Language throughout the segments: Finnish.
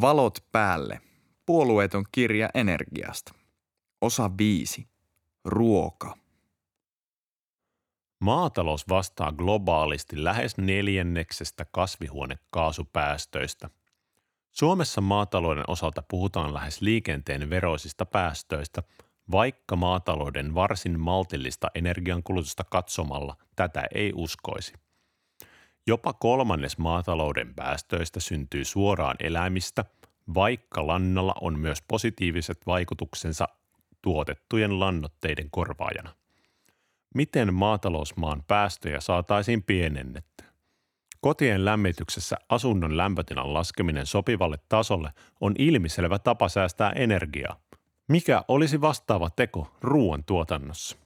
Valot päälle. Puolueeton kirja energiasta. Osa 5. Ruoka. Maatalous vastaa globaalisti lähes neljänneksestä kasvihuonekaasupäästöistä. Suomessa maatalouden osalta puhutaan lähes liikenteen veroisista päästöistä, vaikka maatalouden varsin maltillista energiankulutusta katsomalla tätä ei uskoisi. Jopa kolmannes maatalouden päästöistä syntyy suoraan eläimistä, vaikka lannalla on myös positiiviset vaikutuksensa tuotettujen lannoitteiden korvaajana. Miten maatalousmaan päästöjä saataisiin pienennettyä? Kotien lämmityksessä asunnon lämpötilan laskeminen sopivalle tasolle on ilmiselvä tapa säästää energiaa. Mikä olisi vastaava teko ruoan tuotannossa?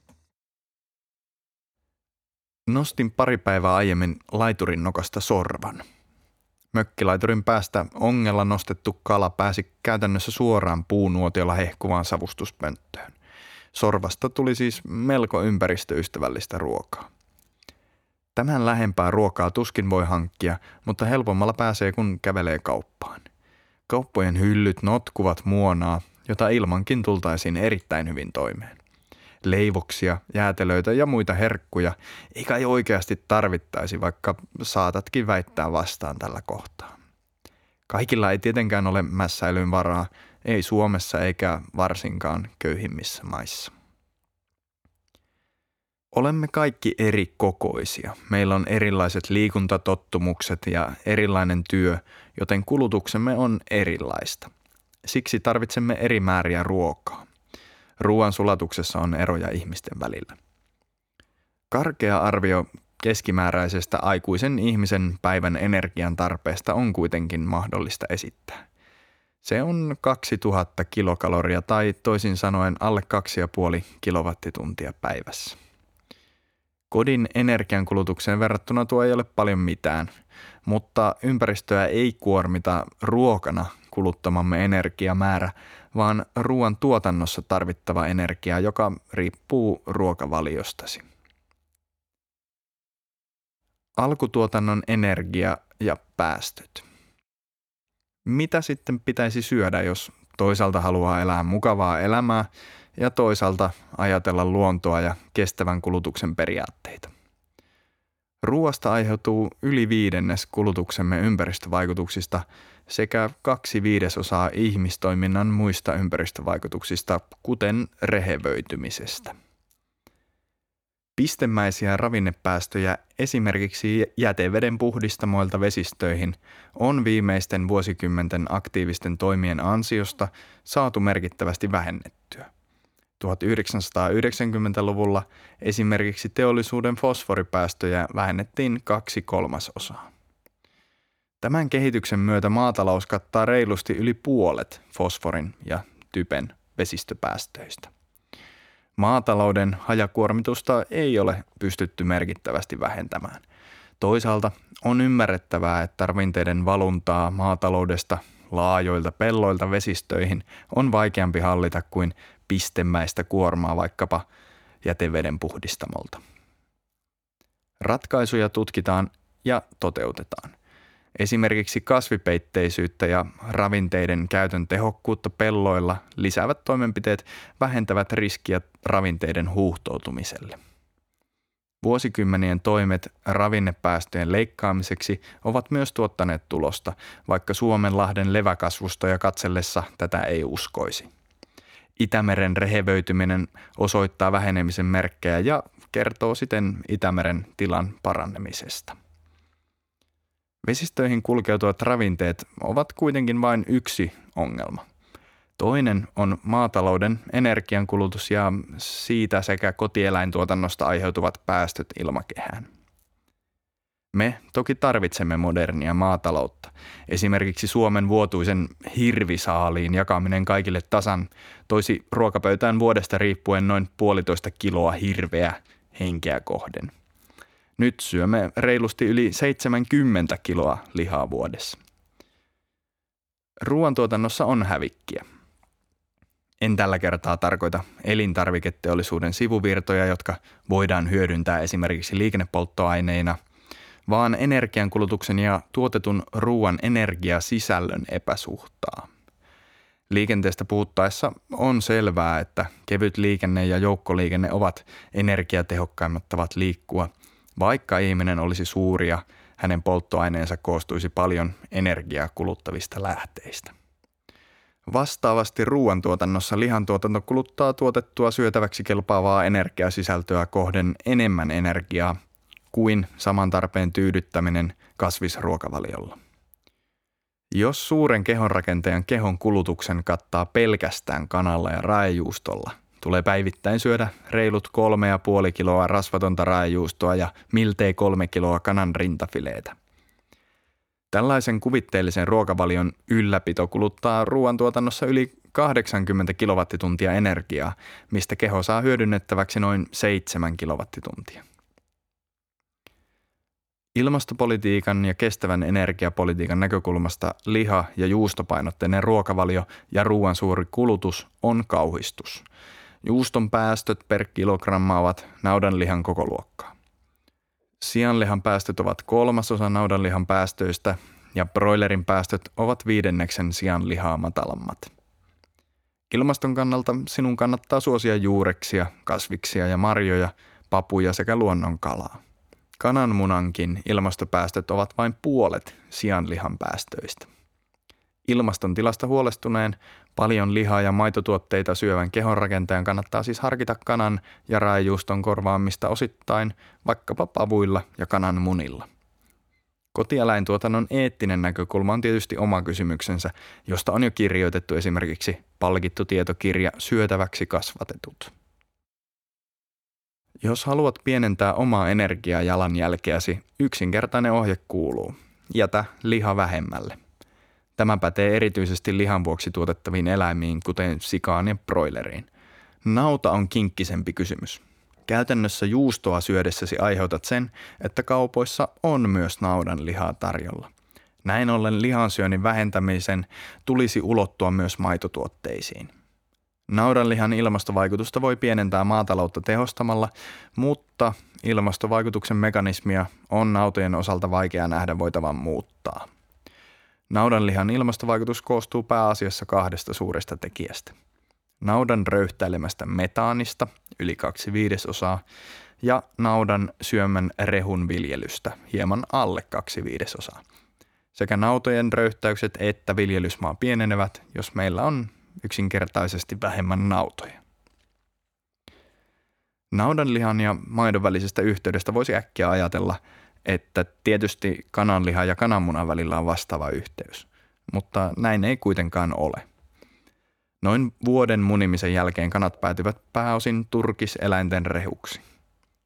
Nostin pari päivää aiemmin laiturin nokasta sorvan. Mökkilaiturin päästä ongella nostettu kala pääsi käytännössä suoraan puunuotiolla hehkuvaan savustuspönttöön. Sorvasta tuli siis melko ympäristöystävällistä ruokaa. Tämän lähempää ruokaa tuskin voi hankkia, mutta helpommalla pääsee kun kävelee kauppaan. Kauppojen hyllyt notkuvat muonaa, jota ilmankin tultaisiin erittäin hyvin toimeen. Leivoksia, jäätelöitä ja muita herkkuja ei kai oikeasti tarvittaisi, vaikka saatatkin väittää vastaan tällä kohtaa. Kaikilla ei tietenkään ole mässäilyn varaa, ei Suomessa eikä varsinkaan köyhimmissä maissa. Olemme kaikki eri kokoisia. Meillä on erilaiset liikuntatottumukset ja erilainen työ, joten kulutuksemme on erilaista. Siksi tarvitsemme eri määriä ruokaa. Ruoan sulatuksessa on eroja ihmisten välillä. Karkea arvio keskimääräisestä aikuisen ihmisen päivän energian tarpeesta on kuitenkin mahdollista esittää. Se on 2000 kilokaloria tai toisin sanoen alle 2,5 kilowattituntia päivässä. Kodin energiankulutukseen verrattuna tuo ei ole paljon mitään, mutta ympäristöä ei kuormita ruokana kuluttamamme energiamäärä, vaan ruoan tuotannossa tarvittava energia, joka riippuu ruokavaliostasi. Alkutuotannon energia ja päästöt. Mitä sitten pitäisi syödä, jos toisaalta haluaa elää mukavaa elämää ja toisaalta ajatella luontoa ja kestävän kulutuksen periaatteita? Ruoasta aiheutuu yli viidennes kulutuksemme ympäristövaikutuksista sekä kaksi viidesosaa ihmistoiminnan muista ympäristövaikutuksista, kuten rehevöitymisestä. Pistemäisiä ravinnepäästöjä esimerkiksi jäteveden puhdistamoilta vesistöihin on viimeisten vuosikymmenten aktiivisten toimien ansiosta saatu merkittävästi vähennettyä. 1990-luvulla esimerkiksi teollisuuden fosforipäästöjä vähennettiin kaksi kolmasosaa. Tämän kehityksen myötä maatalous kattaa reilusti yli puolet fosforin ja typen vesistöpäästöistä. Maatalouden hajakuormitusta ei ole pystytty merkittävästi vähentämään. Toisaalta on ymmärrettävää, että ravinteiden valuntaa maataloudesta laajoilta pelloilta vesistöihin on vaikeampi hallita kuin pistemäistä kuormaa vaikkapa jäteveden puhdistamolta. Ratkaisuja tutkitaan ja toteutetaan. Esimerkiksi kasvipeitteisyyttä ja ravinteiden käytön tehokkuutta pelloilla lisäävät toimenpiteet vähentävät riskiä ravinteiden huuhtoutumiselle. Vuosikymmenien toimet ravinnepäästöjen leikkaamiseksi ovat myös tuottaneet tulosta, vaikka Suomenlahden leväkasvustoja katsellessa tätä ei uskoisi. Itämeren rehevöityminen osoittaa vähenemisen merkkejä ja kertoo siten Itämeren tilan parannemisesta. Vesistöihin kulkeutuvat ravinteet ovat kuitenkin vain yksi ongelma. Toinen on maatalouden energiankulutus ja siitä sekä kotieläintuotannosta aiheutuvat päästöt ilmakehään. Me toki tarvitsemme modernia maataloutta. Esimerkiksi Suomen vuotuisen hirvisaaliin jakaminen kaikille tasan toisi ruokapöytään vuodesta riippuen noin puolitoista kiloa hirveä henkeä kohden – nyt syömme reilusti yli 70 kiloa lihaa vuodessa. Ruoantuotannossa on hävikkiä. En tällä kertaa tarkoita elintarviketeollisuuden sivuvirtoja, jotka voidaan hyödyntää esimerkiksi liikennepolttoaineina, vaan energiankulutuksen ja tuotetun ruoan energiasisällön epäsuhtaa. Liikenteestä puhuttaessa on selvää, että kevyt liikenne ja joukkoliikenne ovat energiatehokkaimmat tavat liikkua, vaikka ihminen olisi suuri ja hänen polttoaineensa koostuisi paljon energiaa kuluttavista lähteistä. Vastaavasti ruoantuotannossa lihantuotanto kuluttaa tuotettua syötäväksi kelpaavaa energiasisältöä kohden enemmän energiaa kuin saman tarpeen tyydyttäminen kasvisruokavaliolla. Jos suuren kehonrakenteen kehon kulutuksen kattaa pelkästään kanalla ja raejuustolla, tulee päivittäin syödä reilut kolme ja puoli kiloa rasvatonta raejuustoa ja miltei kolme kiloa kanan rintafileitä. Tällaisen kuvitteellisen ruokavalion ylläpito kuluttaa ruoantuotannossa yli 80 kilowattituntia energiaa, mistä keho saa hyödynnettäväksi noin 7 kilowattituntia. Ilmastopolitiikan ja kestävän energiapolitiikan näkökulmasta liha- ja juustopainotteinen ruokavalio ja ruoan suuri kulutus on kauhistus. Juuston päästöt per kilogramma ovat naudanlihan koko luokkaa. Sianlihan päästöt ovat kolmasosa naudanlihan päästöistä ja broilerin päästöt ovat viidenneksen sianlihaa matalammat. Ilmaston kannalta sinun kannattaa suosia juureksia, kasviksia ja marjoja, papuja sekä luonnonkalaa. Kananmunankin ilmastopäästöt ovat vain puolet sianlihan päästöistä. Ilmaston tilasta huolestuneen paljon lihaa ja maitotuotteita syövän kehonrakentajan kannattaa siis harkita kanan ja raajuuston korvaamista osittain vaikkapa pavuilla ja kanan munilla. Kotieläintuotannon eettinen näkökulma on tietysti oma kysymyksensä, josta on jo kirjoitettu esimerkiksi palkittu tietokirja Syötäväksi kasvatetut. Jos haluat pienentää omaa energiajalanjälkeäsi, yksinkertainen ohje kuuluu. Jätä liha vähemmälle. Tämä pätee erityisesti lihan vuoksi tuotettaviin eläimiin, kuten sikaan ja broileriin. Nauta on kinkkisempi kysymys. Käytännössä juustoa syödessäsi aiheutat sen, että kaupoissa on myös naudan lihaa tarjolla. Näin ollen lihansyönnin vähentämisen tulisi ulottua myös maitotuotteisiin – Naudanlihan ilmastovaikutusta voi pienentää maataloutta tehostamalla, mutta ilmastovaikutuksen mekanismia on nautojen osalta vaikea nähdä voitavan muuttaa. Naudanlihan ilmastovaikutus koostuu pääasiassa kahdesta suuresta tekijästä. Naudan röyhtäilemästä metaanista, yli kaksi viidesosaa, ja naudan syömän rehun viljelystä, hieman alle kaksi viidesosaa. Sekä nautojen röyhtäykset että viljelysmaa pienenevät, jos meillä on yksinkertaisesti vähemmän nautoja. Naudanlihan ja maidon välisestä yhteydestä voisi äkkiä ajatella, että tietysti kananlihan ja kananmunan välillä on vastaava yhteys, mutta näin ei kuitenkaan ole. Noin vuoden munimisen jälkeen kanat päätyvät pääosin turkiseläinten rehuksi.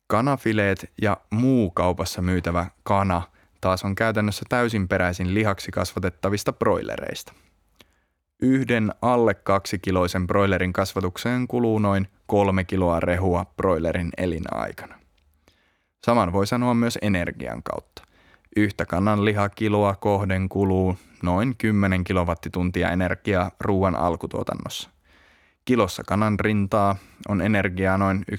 Kanafileet ja muu kaupassa myytävä kana taas on käytännössä täysin peräisin lihaksi kasvatettavista broilereista – Yhden alle kaksi kiloisen broilerin kasvatukseen kuluu noin kolme kiloa rehua broilerin elinaikana. Saman voi sanoa myös energian kautta. Yhtä kannan lihakiloa kohden kuluu noin 10 kilowattituntia energiaa ruoan alkutuotannossa. Kilossa kanan rintaa on energiaa noin 1,2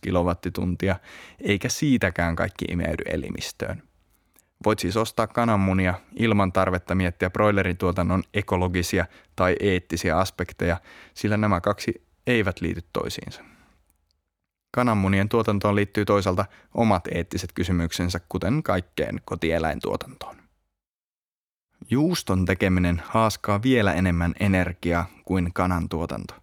kilowattituntia, eikä siitäkään kaikki imeydy elimistöön – Voit siis ostaa kananmunia ilman tarvetta miettiä broilerin tuotannon ekologisia tai eettisiä aspekteja, sillä nämä kaksi eivät liity toisiinsa. Kananmunien tuotantoon liittyy toisaalta omat eettiset kysymyksensä, kuten kaikkeen kotieläintuotantoon. Juuston tekeminen haaskaa vielä enemmän energiaa kuin kanan tuotanto.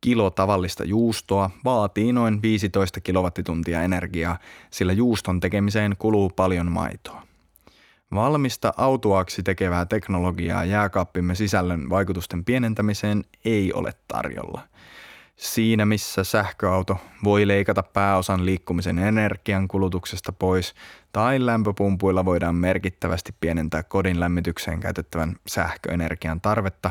Kilo tavallista juustoa vaatii noin 15 kilowattituntia energiaa, sillä juuston tekemiseen kuluu paljon maitoa. Valmista autuaksi tekevää teknologiaa jääkaappimme sisällön vaikutusten pienentämiseen ei ole tarjolla. Siinä missä sähköauto voi leikata pääosan liikkumisen energian kulutuksesta pois tai lämpöpumpuilla voidaan merkittävästi pienentää kodin lämmitykseen käytettävän sähköenergian tarvetta,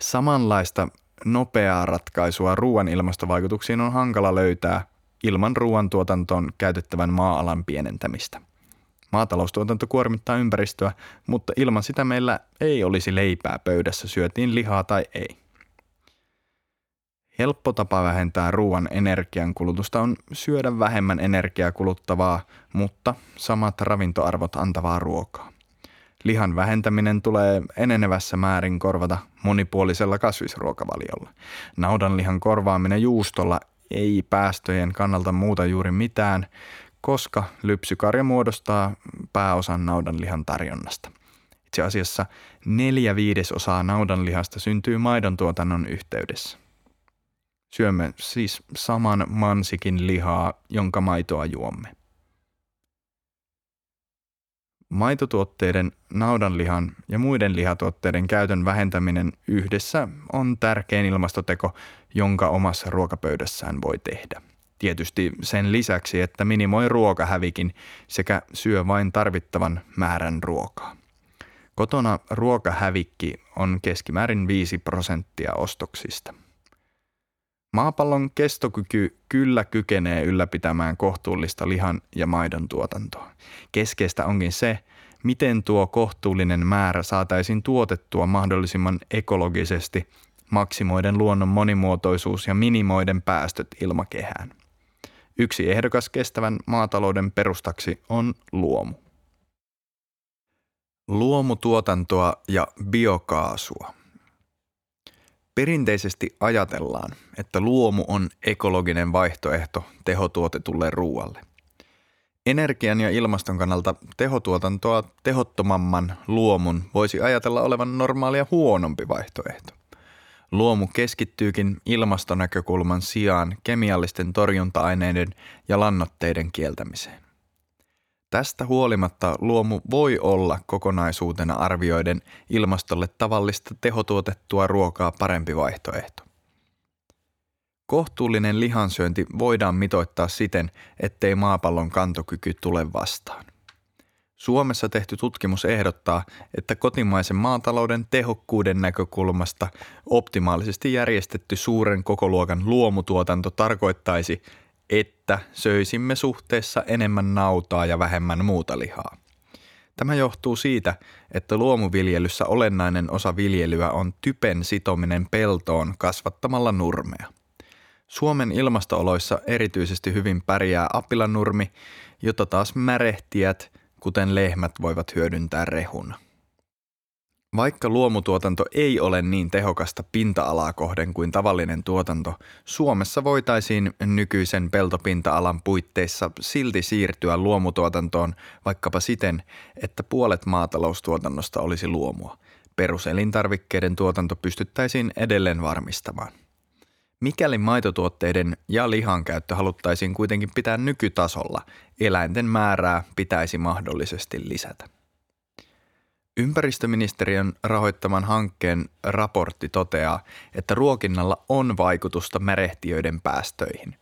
samanlaista nopeaa ratkaisua ruoan ilmastovaikutuksiin on hankala löytää ilman ruoantuotantoon käytettävän maa-alan pienentämistä – Maataloustuotanto kuormittaa ympäristöä, mutta ilman sitä meillä ei olisi leipää pöydässä, syötiin lihaa tai ei. Helppo tapa vähentää ruoan energiankulutusta on syödä vähemmän energiaa kuluttavaa, mutta samat ravintoarvot antavaa ruokaa. Lihan vähentäminen tulee enenevässä määrin korvata monipuolisella kasvisruokavaliolla. Naudanlihan korvaaminen juustolla ei päästöjen kannalta muuta juuri mitään, koska lypsykarja muodostaa pääosan naudanlihan tarjonnasta. Itse asiassa neljä viidesosaa naudanlihasta syntyy maidon tuotannon yhteydessä. Syömme siis saman mansikin lihaa, jonka maitoa juomme. Maitotuotteiden, naudanlihan ja muiden lihatuotteiden käytön vähentäminen yhdessä on tärkein ilmastoteko, jonka omassa ruokapöydässään voi tehdä. Tietysti sen lisäksi, että minimoi ruokahävikin sekä syö vain tarvittavan määrän ruokaa. Kotona ruokahävikki on keskimäärin 5 prosenttia ostoksista. Maapallon kestokyky kyllä kykenee ylläpitämään kohtuullista lihan ja maidon tuotantoa. Keskeistä onkin se, miten tuo kohtuullinen määrä saataisiin tuotettua mahdollisimman ekologisesti, maksimoiden luonnon monimuotoisuus ja minimoiden päästöt ilmakehään. Yksi ehdokas kestävän maatalouden perustaksi on luomu. Luomutuotantoa ja biokaasua – Perinteisesti ajatellaan, että luomu on ekologinen vaihtoehto tehotuotetulle ruoalle. Energian ja ilmaston kannalta tehotuotantoa tehottomamman luomun voisi ajatella olevan normaalia huonompi vaihtoehto. Luomu keskittyykin ilmastonäkökulman sijaan kemiallisten torjunta-aineiden ja lannoitteiden kieltämiseen. Tästä huolimatta luomu voi olla kokonaisuutena arvioiden ilmastolle tavallista tehotuotettua ruokaa parempi vaihtoehto. Kohtuullinen lihansyönti voidaan mitoittaa siten, ettei maapallon kantokyky tule vastaan. Suomessa tehty tutkimus ehdottaa, että kotimaisen maatalouden tehokkuuden näkökulmasta optimaalisesti järjestetty suuren kokoluokan luomutuotanto tarkoittaisi, että söisimme suhteessa enemmän nautaa ja vähemmän muuta lihaa. Tämä johtuu siitä, että luomuviljelyssä olennainen osa viljelyä on typen sitominen peltoon kasvattamalla nurmea. Suomen ilmastooloissa erityisesti hyvin pärjää apilanurmi, jota taas märehtijät, kuten lehmät, voivat hyödyntää rehuna. Vaikka luomutuotanto ei ole niin tehokasta pinta-alaa kohden kuin tavallinen tuotanto, Suomessa voitaisiin nykyisen peltopinta-alan puitteissa silti siirtyä luomutuotantoon vaikkapa siten, että puolet maataloustuotannosta olisi luomua. Peruselintarvikkeiden tuotanto pystyttäisiin edelleen varmistamaan. Mikäli maitotuotteiden ja lihan käyttö haluttaisiin kuitenkin pitää nykytasolla, eläinten määrää pitäisi mahdollisesti lisätä. Ympäristöministeriön rahoittaman hankkeen raportti toteaa, että ruokinnalla on vaikutusta merehtiöiden päästöihin.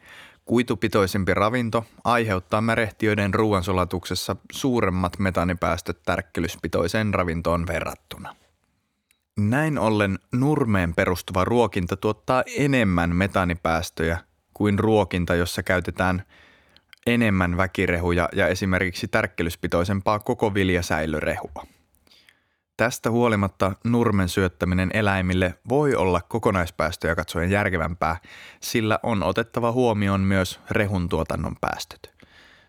Kuitupitoisempi ravinto aiheuttaa merehtiöiden ruoansulatuksessa suuremmat metanipäästöt tärkkelyspitoiseen ravintoon verrattuna. Näin ollen nurmeen perustuva ruokinta tuottaa enemmän metanipäästöjä kuin ruokinta, jossa käytetään enemmän väkirehuja ja esimerkiksi tärkkelyspitoisempaa koko viljasäilörehua. Tästä huolimatta nurmen syöttäminen eläimille voi olla kokonaispäästöjä katsoen järkevämpää, sillä on otettava huomioon myös rehun tuotannon päästöt.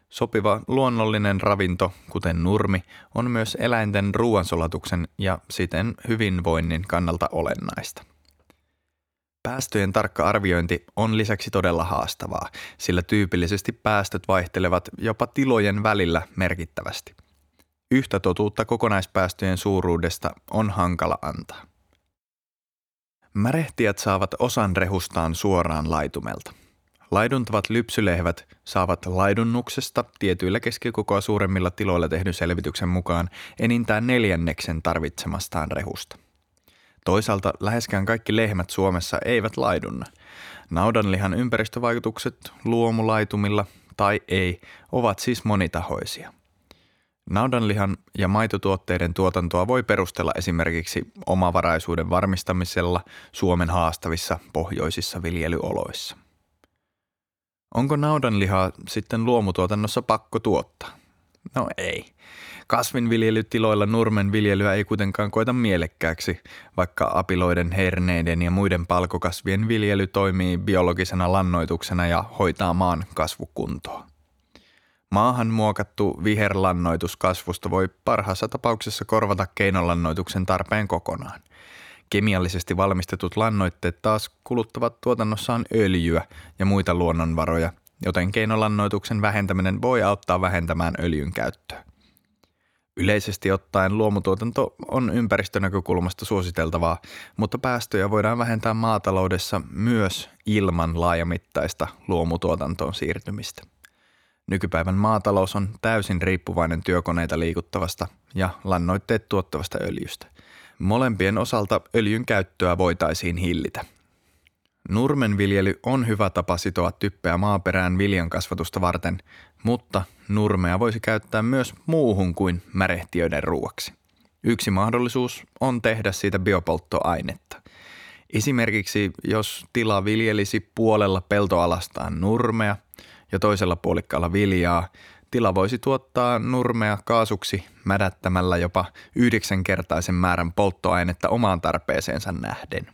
Sopiva luonnollinen ravinto, kuten nurmi, on myös eläinten ruoansulatuksen ja siten hyvinvoinnin kannalta olennaista. Päästöjen tarkka arviointi on lisäksi todella haastavaa, sillä tyypillisesti päästöt vaihtelevat jopa tilojen välillä merkittävästi. Yhtä totuutta kokonaispäästöjen suuruudesta on hankala antaa. Märehtijät saavat osan rehustaan suoraan laitumelta. Laiduntavat lypsylehvät saavat laidunnuksesta tietyillä keskikokoa suuremmilla tiloilla tehdyn selvityksen mukaan enintään neljänneksen tarvitsemastaan rehusta. Toisaalta läheskään kaikki lehmät Suomessa eivät laidunna. Naudanlihan ympäristövaikutukset luomulaitumilla tai ei ovat siis monitahoisia – Naudanlihan ja maitotuotteiden tuotantoa voi perustella esimerkiksi omavaraisuuden varmistamisella Suomen haastavissa pohjoisissa viljelyoloissa. Onko naudanlihaa sitten luomutuotannossa pakko tuottaa? No ei. Kasvinviljelytiloilla nurmen viljelyä ei kuitenkaan koeta mielekkääksi, vaikka apiloiden, herneiden ja muiden palkokasvien viljely toimii biologisena lannoituksena ja hoitaa maan kasvukuntoa. Maahan muokattu viherlannoitus kasvusta voi parhaassa tapauksessa korvata keinolannoituksen tarpeen kokonaan. Kemiallisesti valmistetut lannoitteet taas kuluttavat tuotannossaan öljyä ja muita luonnonvaroja, joten keinolannoituksen vähentäminen voi auttaa vähentämään öljyn käyttöä. Yleisesti ottaen luomutuotanto on ympäristönäkökulmasta suositeltavaa, mutta päästöjä voidaan vähentää maataloudessa myös ilman laajamittaista luomutuotantoon siirtymistä. Nykypäivän maatalous on täysin riippuvainen työkoneita liikuttavasta ja lannoitteet tuottavasta öljystä. Molempien osalta öljyn käyttöä voitaisiin hillitä. Nurmenviljely on hyvä tapa sitoa typpeä maaperään viljan kasvatusta varten, mutta nurmea voisi käyttää myös muuhun kuin märehtiöiden ruuaksi. Yksi mahdollisuus on tehdä siitä biopolttoainetta. Esimerkiksi jos tila viljelisi puolella peltoalastaan nurmea ja toisella puolikkaalla viljaa, tila voisi tuottaa nurmea kaasuksi mädättämällä jopa yhdeksänkertaisen määrän polttoainetta omaan tarpeeseensa nähden.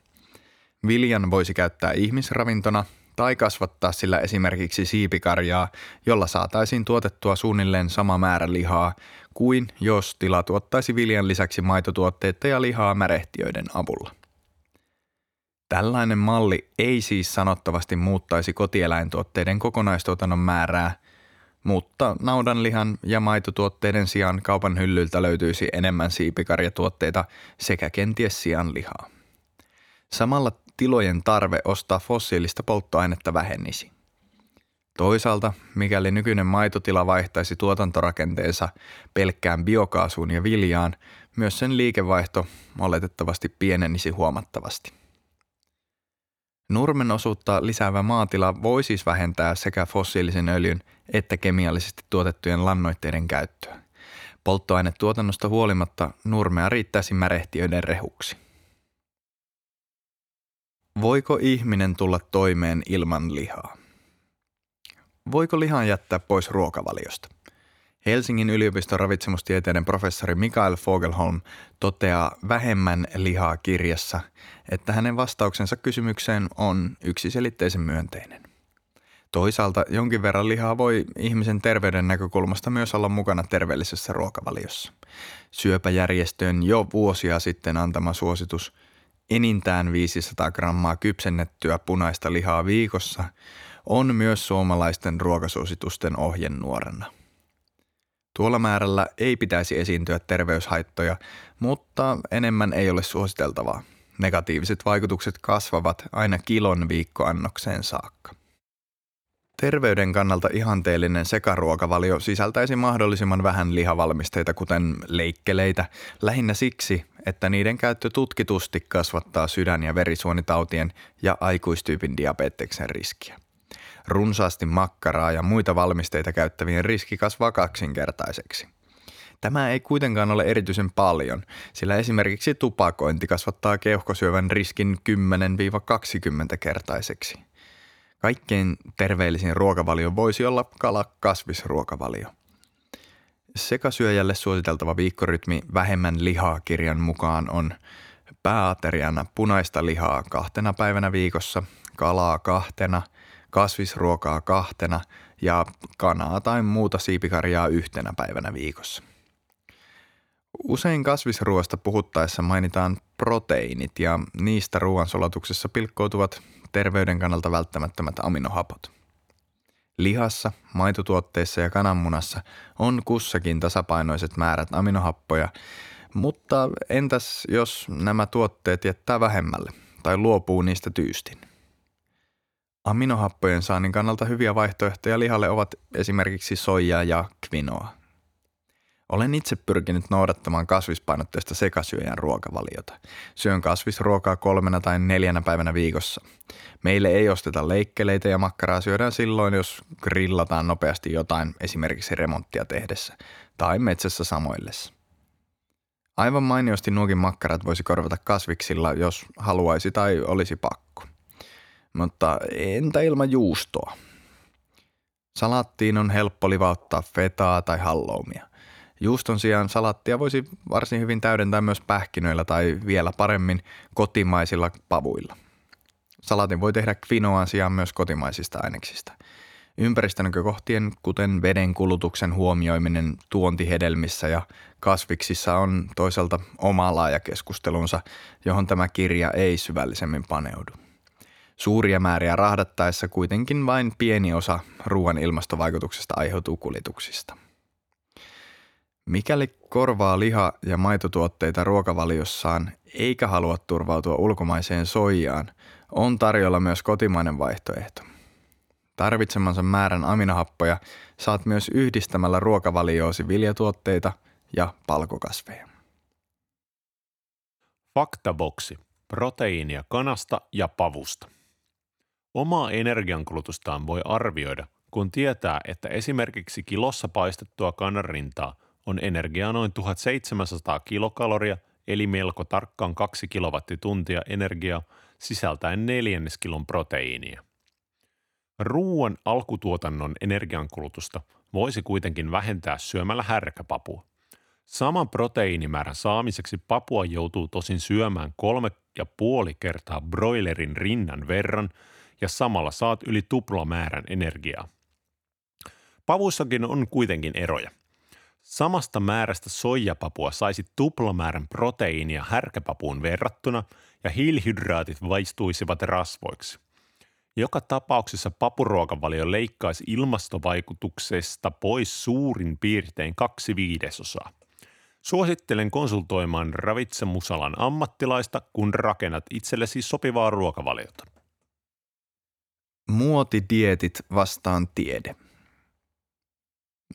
Viljan voisi käyttää ihmisravintona tai kasvattaa sillä esimerkiksi siipikarjaa, jolla saataisiin tuotettua suunnilleen sama määrä lihaa kuin jos tila tuottaisi viljan lisäksi maitotuotteita ja lihaa märehtiöiden avulla. Tällainen malli ei siis sanottavasti muuttaisi kotieläintuotteiden kokonaistuotannon määrää, mutta naudanlihan ja maitotuotteiden sijaan kaupan hyllyltä löytyisi enemmän siipikarjatuotteita sekä kenties sianlihaa. Samalla tilojen tarve ostaa fossiilista polttoainetta vähennisi. Toisaalta, mikäli nykyinen maitotila vaihtaisi tuotantorakenteensa pelkkään biokaasuun ja viljaan, myös sen liikevaihto oletettavasti pienenisi huomattavasti. Nurmen osuutta lisäävä maatila voi siis vähentää sekä fossiilisen öljyn että kemiallisesti tuotettujen lannoitteiden käyttöä. Polttoainetuotannosta huolimatta nurmea riittäisi märehtiöiden rehuksi. Voiko ihminen tulla toimeen ilman lihaa? Voiko lihan jättää pois ruokavaliosta? Helsingin yliopiston ravitsemustieteiden professori Mikael Fogelholm toteaa vähemmän lihaa kirjassa, että hänen vastauksensa kysymykseen on yksiselitteisen myönteinen. Toisaalta jonkin verran lihaa voi ihmisen terveyden näkökulmasta myös olla mukana terveellisessä ruokavaliossa. Syöpäjärjestöön jo vuosia sitten antama suositus enintään 500 grammaa kypsennettyä punaista lihaa viikossa on myös suomalaisten ruokasuositusten ohjenuorana. Tuolla määrällä ei pitäisi esiintyä terveyshaittoja, mutta enemmän ei ole suositeltavaa. Negatiiviset vaikutukset kasvavat aina kilon viikkoannokseen saakka. Terveyden kannalta ihanteellinen sekaruokavalio sisältäisi mahdollisimman vähän lihavalmisteita, kuten leikkeleitä, lähinnä siksi, että niiden käyttö tutkitusti kasvattaa sydän- ja verisuonitautien ja aikuistyypin diabeteksen riskiä. Runsaasti makkaraa ja muita valmisteita käyttävien riski kasvaa kaksinkertaiseksi. Tämä ei kuitenkaan ole erityisen paljon, sillä esimerkiksi tupakointi kasvattaa keuhkosyövän riskin 10-20 kertaiseksi. Kaikkein terveellisin ruokavalio voisi olla kala-kasvisruokavalio. Sekasyöjälle suositeltava viikkorytmi vähemmän lihaa kirjan mukaan on pääateriana punaista lihaa kahtena päivänä viikossa, kalaa kahtena, kasvisruokaa kahtena ja kanaa tai muuta siipikarjaa yhtenä päivänä viikossa. Usein kasvisruoasta puhuttaessa mainitaan proteiinit ja niistä ruoansolatuksessa pilkkoutuvat terveyden kannalta välttämättömät aminohapot. Lihassa, maitotuotteissa ja kananmunassa on kussakin tasapainoiset määrät aminohappoja, mutta entäs jos nämä tuotteet jättää vähemmälle tai luopuu niistä tyystin? Aminohappojen saannin kannalta hyviä vaihtoehtoja lihalle ovat esimerkiksi soija ja kvinoa. Olen itse pyrkinyt noudattamaan kasvispainotteista sekasyöjän ruokavaliota. Syön kasvisruokaa kolmena tai neljänä päivänä viikossa. Meille ei osteta leikkeleitä ja makkaraa syödään silloin, jos grillataan nopeasti jotain esimerkiksi remonttia tehdessä tai metsässä samoillessa. Aivan mainiosti nuokin makkarat voisi korvata kasviksilla, jos haluaisi tai olisi pakko. Mutta entä ilman juustoa? Salattiin on helppo livauttaa fetaa tai halloumia. Juuston sijaan salattia voisi varsin hyvin täydentää myös pähkinöillä tai vielä paremmin kotimaisilla pavuilla. Salatin voi tehdä kvinoan sijaan myös kotimaisista aineksista. Ympäristönäkökohtien, kuten veden kulutuksen huomioiminen tuontihedelmissä ja kasviksissa on toisaalta oma laaja keskustelunsa, johon tämä kirja ei syvällisemmin paneudu. Suuria määriä rahdattaessa kuitenkin vain pieni osa ruoan ilmastovaikutuksesta aiheutuu kuljetuksista. Mikäli korvaa liha- ja maitotuotteita ruokavaliossaan eikä halua turvautua ulkomaiseen soijaan, on tarjolla myös kotimainen vaihtoehto. Tarvitsemansa määrän aminohappoja saat myös yhdistämällä ruokavalioosi viljatuotteita ja palkokasveja. Faktaboksi. Proteiinia kanasta ja pavusta. Omaa energiankulutustaan voi arvioida, kun tietää, että esimerkiksi kilossa paistettua kananrintaa on energiaa noin 1700 kilokaloria, eli melko tarkkaan 2 kilowattituntia energiaa sisältäen neljänneskilon proteiinia. Ruuan alkutuotannon energiankulutusta voisi kuitenkin vähentää syömällä härkäpapua. Saman proteiinimäärän saamiseksi papua joutuu tosin syömään kolme ja puoli kertaa broilerin rinnan verran ja samalla saat yli tuplamäärän energiaa. Pavuissakin on kuitenkin eroja. Samasta määrästä soijapapua saisi tuplamäärän proteiinia härkäpapuun verrattuna ja hiilihydraatit vaistuisivat rasvoiksi. Joka tapauksessa papuruokavalio leikkaisi ilmastovaikutuksesta pois suurin piirtein kaksi viidesosaa. Suosittelen konsultoimaan ravitsemusalan ammattilaista, kun rakennat itsellesi sopivaa ruokavaliota. Muotidietit vastaan tiede.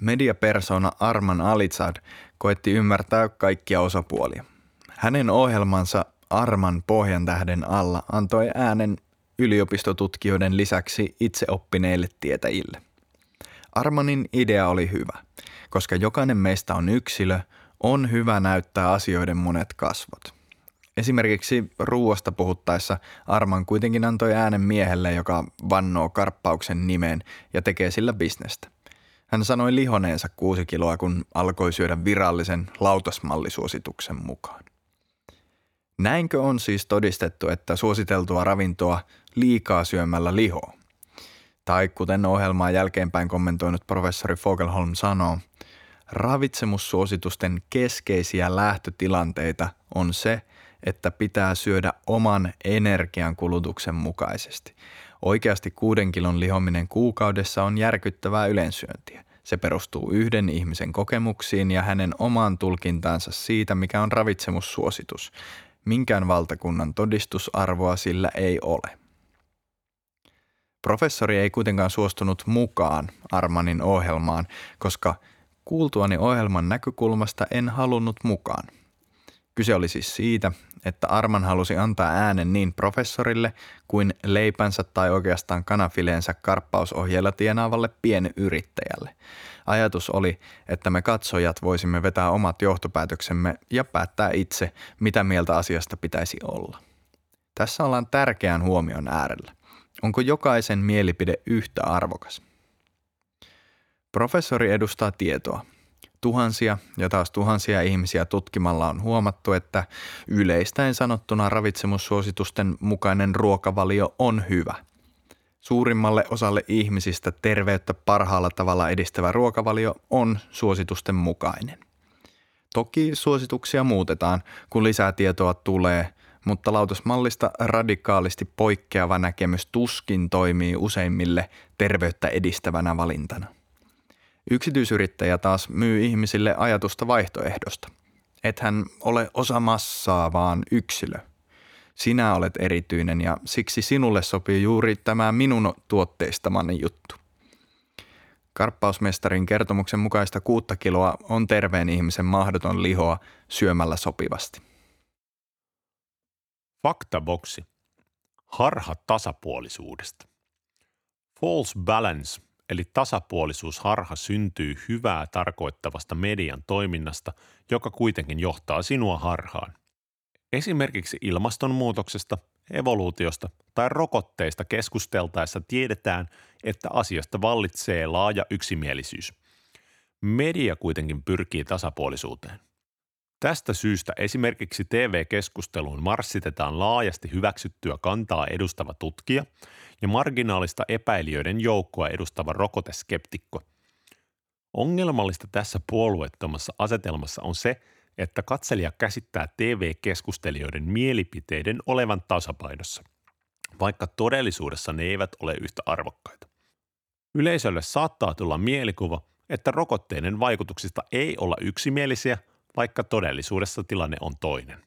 Mediapersona Arman Alitsad koetti ymmärtää kaikkia osapuolia. Hänen ohjelmansa Arman pohjan tähden alla antoi äänen yliopistotutkijoiden lisäksi itseoppineille tietäjille. Armanin idea oli hyvä, koska jokainen meistä on yksilö, on hyvä näyttää asioiden monet kasvot. Esimerkiksi ruuasta puhuttaessa Arman kuitenkin antoi äänen miehelle, joka vannoo karppauksen nimeen ja tekee sillä bisnestä. Hän sanoi lihoneensa kuusi kiloa, kun alkoi syödä virallisen lautasmallisuosituksen mukaan. Näinkö on siis todistettu, että suositeltua ravintoa liikaa syömällä lihoa? Tai kuten ohjelmaa jälkeenpäin kommentoinut professori Fogelholm sanoo, ravitsemussuositusten keskeisiä lähtötilanteita on se, että pitää syödä oman energiankulutuksen mukaisesti. Oikeasti kuuden kilon lihominen kuukaudessa on järkyttävää ylensyöntiä. Se perustuu yhden ihmisen kokemuksiin ja hänen omaan tulkintaansa siitä, mikä on ravitsemussuositus. Minkään valtakunnan todistusarvoa sillä ei ole. Professori ei kuitenkaan suostunut mukaan Armanin ohjelmaan, koska kuultuani ohjelman näkökulmasta en halunnut mukaan. Kyse oli siis siitä, että Arman halusi antaa äänen niin professorille kuin leipänsä tai oikeastaan kanafileensä karppausohjeella tienaavalle pienyrittäjälle. Ajatus oli, että me katsojat voisimme vetää omat johtopäätöksemme ja päättää itse, mitä mieltä asiasta pitäisi olla. Tässä ollaan tärkeän huomion äärellä. Onko jokaisen mielipide yhtä arvokas? Professori edustaa tietoa – tuhansia ja taas tuhansia ihmisiä tutkimalla on huomattu, että yleistäen sanottuna ravitsemussuositusten mukainen ruokavalio on hyvä. Suurimmalle osalle ihmisistä terveyttä parhaalla tavalla edistävä ruokavalio on suositusten mukainen. Toki suosituksia muutetaan, kun lisää tietoa tulee, mutta lautasmallista radikaalisti poikkeava näkemys tuskin toimii useimmille terveyttä edistävänä valintana. Yksityisyrittäjä taas myy ihmisille ajatusta vaihtoehdosta. Et hän ole osa massaa, vaan yksilö. Sinä olet erityinen ja siksi sinulle sopii juuri tämä minun tuotteistamani juttu. Karppausmestarin kertomuksen mukaista kuutta kiloa on terveen ihmisen mahdoton lihoa syömällä sopivasti. Faktaboksi. Harha tasapuolisuudesta. False balance eli tasapuolisuusharha syntyy hyvää tarkoittavasta median toiminnasta, joka kuitenkin johtaa sinua harhaan. Esimerkiksi ilmastonmuutoksesta, evoluutiosta tai rokotteista keskusteltaessa tiedetään, että asiasta vallitsee laaja yksimielisyys. Media kuitenkin pyrkii tasapuolisuuteen. Tästä syystä esimerkiksi TV-keskusteluun marssitetaan laajasti hyväksyttyä kantaa edustava tutkija ja marginaalista epäilijöiden joukkoa edustava rokoteskeptikko. Ongelmallista tässä puolueettomassa asetelmassa on se, että katselija käsittää TV-keskustelijoiden mielipiteiden olevan tasapainossa, vaikka todellisuudessa ne eivät ole yhtä arvokkaita. Yleisölle saattaa tulla mielikuva, että rokotteiden vaikutuksista ei olla yksimielisiä, vaikka todellisuudessa tilanne on toinen.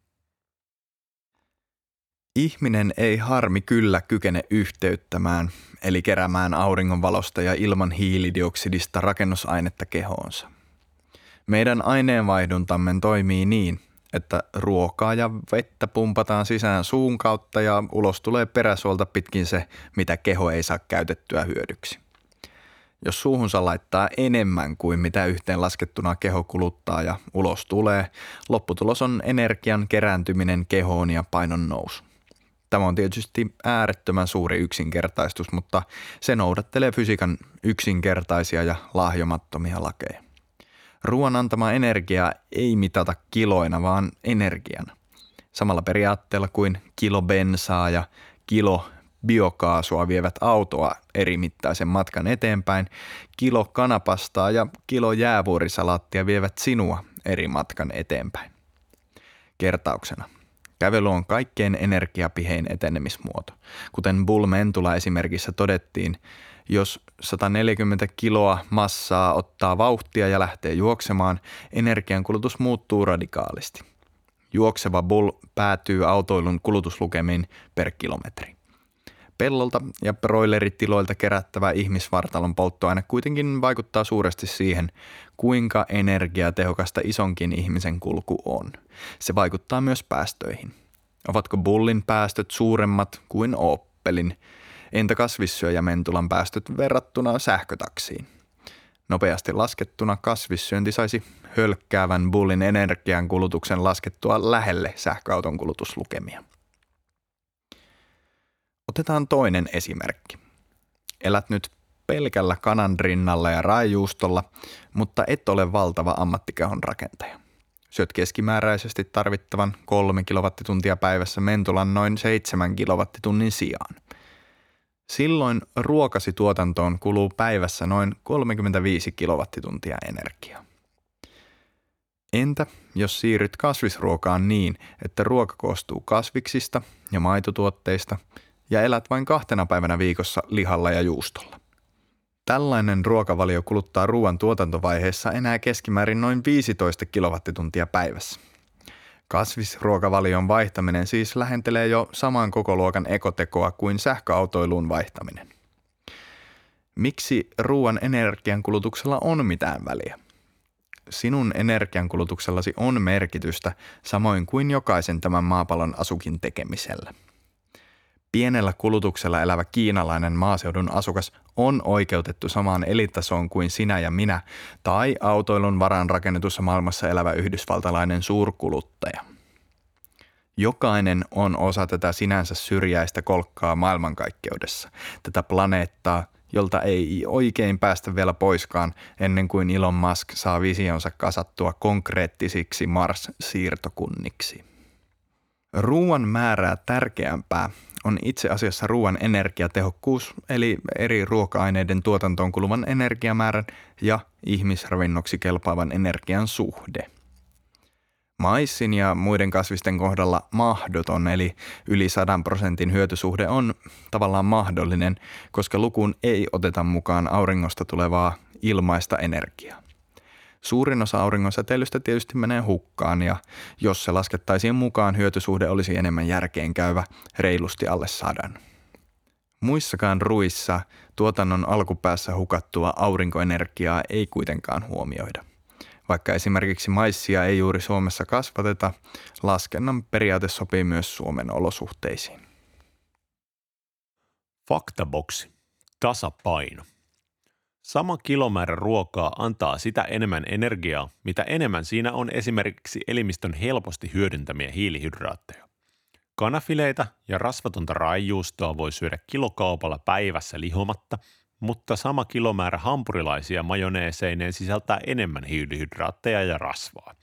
Ihminen ei harmi kyllä kykene yhteyttämään, eli keräämään auringonvalosta ja ilman hiilidioksidista rakennusainetta kehoonsa. Meidän aineenvaihduntamme toimii niin, että ruokaa ja vettä pumpataan sisään suun kautta ja ulos tulee peräsuolta pitkin se, mitä keho ei saa käytettyä hyödyksi. Jos suuhunsa laittaa enemmän kuin mitä yhteen laskettuna keho kuluttaa ja ulos tulee, lopputulos on energian kerääntyminen kehoon ja painon nousu. Tämä on tietysti äärettömän suuri yksinkertaistus, mutta se noudattelee fysiikan yksinkertaisia ja lahjomattomia lakeja. Ruoan antama energia ei mitata kiloina, vaan energiana. Samalla periaatteella kuin kilo bensaa ja kilo biokaasua vievät autoa eri mittaisen matkan eteenpäin, kilo kanapastaa ja kilo jäävuorisalaattia vievät sinua eri matkan eteenpäin. Kertauksena. Kävely on kaikkein energiapihein etenemismuoto. Kuten Bull Mentula esimerkissä todettiin, jos 140 kiloa massaa ottaa vauhtia ja lähtee juoksemaan, energiankulutus muuttuu radikaalisti. Juokseva bull päätyy autoilun kulutuslukemiin per kilometri. Pellolta ja broileritiloilta kerättävä ihmisvartalon polttoaine kuitenkin vaikuttaa suuresti siihen, kuinka energiatehokasta isonkin ihmisen kulku on. Se vaikuttaa myös päästöihin. Ovatko bullin päästöt suuremmat kuin Opelin – Entä kasvissyöjämentulan päästöt verrattuna sähkötaksiin? Nopeasti laskettuna kasvissyönti saisi hölkkäävän bullin energian kulutuksen laskettua lähelle sähköauton kulutuslukemia. Otetaan toinen esimerkki. Elät nyt pelkällä kanan rinnalla ja raijuustolla, mutta et ole valtava ammattikehon rakentaja. Syöt keskimääräisesti tarvittavan 3 kilowattituntia päivässä mentulan noin 7 kilowattitunnin sijaan – Silloin ruokasi tuotantoon kuluu päivässä noin 35 kilowattituntia energiaa. Entä jos siirryt kasvisruokaan niin, että ruoka koostuu kasviksista ja maitotuotteista ja elät vain kahtena päivänä viikossa lihalla ja juustolla? Tällainen ruokavalio kuluttaa ruoan tuotantovaiheessa enää keskimäärin noin 15 kilowattituntia päivässä. Kasvisruokavalion vaihtaminen siis lähentelee jo saman kokoluokan ekotekoa kuin sähköautoiluun vaihtaminen. Miksi ruoan energiankulutuksella on mitään väliä? Sinun energiankulutuksellasi on merkitystä samoin kuin jokaisen tämän maapallon asukin tekemisellä. Pienellä kulutuksella elävä kiinalainen maaseudun asukas on oikeutettu samaan elitasoon kuin sinä ja minä tai autoilun varaan rakennetussa maailmassa elävä yhdysvaltalainen suurkuluttaja. Jokainen on osa tätä sinänsä syrjäistä kolkkaa maailmankaikkeudessa, tätä planeettaa, jolta ei oikein päästä vielä poiskaan ennen kuin Elon Musk saa visionsa kasattua konkreettisiksi Mars-siirtokunniksi. Ruuan määrää tärkeämpää on itse asiassa ruoan energiatehokkuus, eli eri ruoka-aineiden tuotantoon kuluvan energiamäärän ja ihmisravinnoksi kelpaavan energian suhde. Maissin ja muiden kasvisten kohdalla mahdoton, eli yli 100 prosentin hyötysuhde on tavallaan mahdollinen, koska lukuun ei oteta mukaan auringosta tulevaa ilmaista energiaa. Suurin osa auringon säteilystä tietysti menee hukkaan ja jos se laskettaisiin mukaan, hyötysuhde olisi enemmän järkeen käyvä reilusti alle sadan. Muissakaan ruissa tuotannon alkupäässä hukattua aurinkoenergiaa ei kuitenkaan huomioida. Vaikka esimerkiksi maissia ei juuri Suomessa kasvateta, laskennan periaate sopii myös Suomen olosuhteisiin. Faktaboksi. Tasapaino. Sama kilomäärä ruokaa antaa sitä enemmän energiaa, mitä enemmän siinä on esimerkiksi elimistön helposti hyödyntämiä hiilihydraatteja. Kanafileitä ja rasvatonta raijuustoa voi syödä kilokaupalla päivässä lihomatta, mutta sama kilomäärä hampurilaisia majoneeseineen sisältää enemmän hiilihydraatteja ja rasvaa.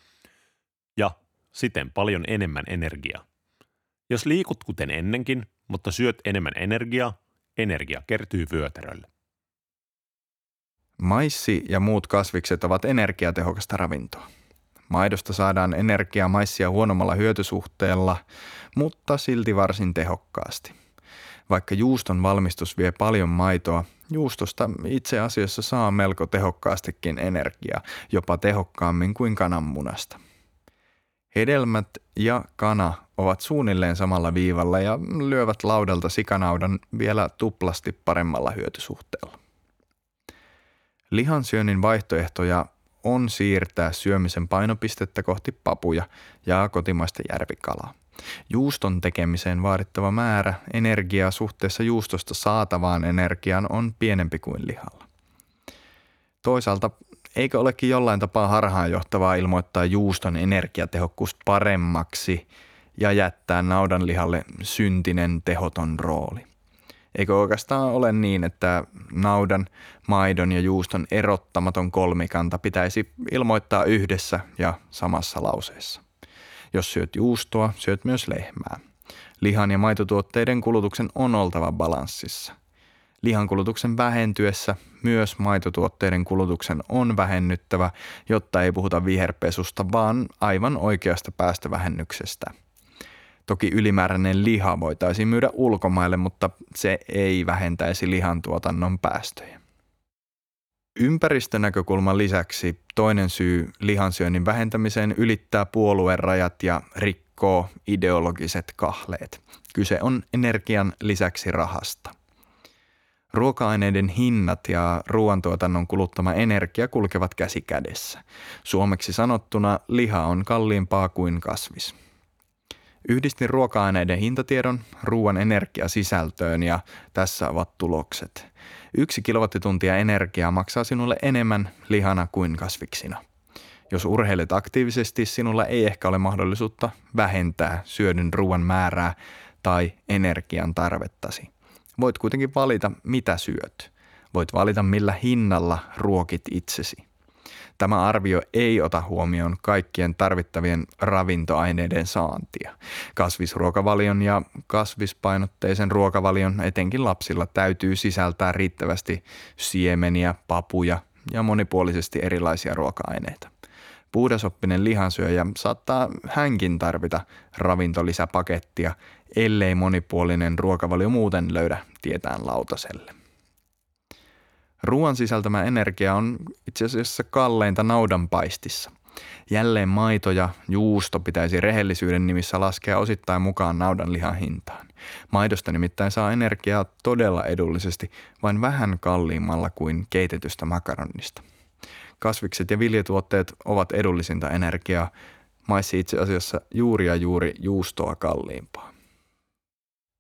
Ja siten paljon enemmän energiaa. Jos liikut kuten ennenkin, mutta syöt enemmän energiaa, energia kertyy vyötärölle. Maissi ja muut kasvikset ovat energiatehokasta ravintoa. Maidosta saadaan energiaa maissia huonommalla hyötysuhteella, mutta silti varsin tehokkaasti. Vaikka juuston valmistus vie paljon maitoa, juustosta itse asiassa saa melko tehokkaastikin energiaa, jopa tehokkaammin kuin kananmunasta. Hedelmät ja kana ovat suunnilleen samalla viivalla ja lyövät laudalta sikanaudan vielä tuplasti paremmalla hyötysuhteella. Lihansyönnin vaihtoehtoja on siirtää syömisen painopistettä kohti papuja ja kotimaista järvikalaa. Juuston tekemiseen vaadittava määrä energiaa suhteessa juustosta saatavaan energiaan on pienempi kuin lihalla. Toisaalta eikö olekin jollain tapaa harhaanjohtavaa ilmoittaa juuston energiatehokkuus paremmaksi ja jättää naudanlihalle syntinen tehoton rooli? Eikö oikeastaan ole niin, että naudan, maidon ja juuston erottamaton kolmikanta pitäisi ilmoittaa yhdessä ja samassa lauseessa? Jos syöt juustoa, syöt myös lehmää. Lihan ja maitotuotteiden kulutuksen on oltava balanssissa. Lihan kulutuksen vähentyessä myös maitotuotteiden kulutuksen on vähennyttävä, jotta ei puhuta viherpesusta, vaan aivan oikeasta päästövähennyksestä – Toki ylimääräinen liha voitaisiin myydä ulkomaille, mutta se ei vähentäisi lihantuotannon päästöjä. Ympäristönäkökulman lisäksi toinen syy lihansyönnin vähentämiseen ylittää puolueen rajat ja rikkoo ideologiset kahleet. Kyse on energian lisäksi rahasta. Ruoka-aineiden hinnat ja ruoantuotannon kuluttama energia kulkevat käsi kädessä. Suomeksi sanottuna liha on kalliimpaa kuin kasvis. Yhdistin ruoka-aineiden hintatiedon ruoan energiasisältöön ja tässä ovat tulokset. Yksi kilowattituntia energiaa maksaa sinulle enemmän lihana kuin kasviksina. Jos urheilet aktiivisesti, sinulla ei ehkä ole mahdollisuutta vähentää syödyn ruoan määrää tai energian tarvettasi. Voit kuitenkin valita, mitä syöt. Voit valita, millä hinnalla ruokit itsesi. Tämä arvio ei ota huomioon kaikkien tarvittavien ravintoaineiden saantia. Kasvisruokavalion ja kasvispainotteisen ruokavalion etenkin lapsilla täytyy sisältää riittävästi siemeniä, papuja ja monipuolisesti erilaisia ruoka-aineita. Puhdasoppinen lihansyöjä saattaa hänkin tarvita ravintolisäpakettia, ellei monipuolinen ruokavalio muuten löydä tietään lautaselle. Ruoan sisältämä energia on itse asiassa kalleinta naudanpaistissa. Jälleen maito ja juusto pitäisi rehellisyyden nimissä laskea osittain mukaan naudanlihan hintaan. Maidosta nimittäin saa energiaa todella edullisesti, vain vähän kalliimmalla kuin keitetystä makaronista. Kasvikset ja viljatuotteet ovat edullisinta energiaa, maissi itse asiassa juuri ja juuri juustoa kalliimpaa.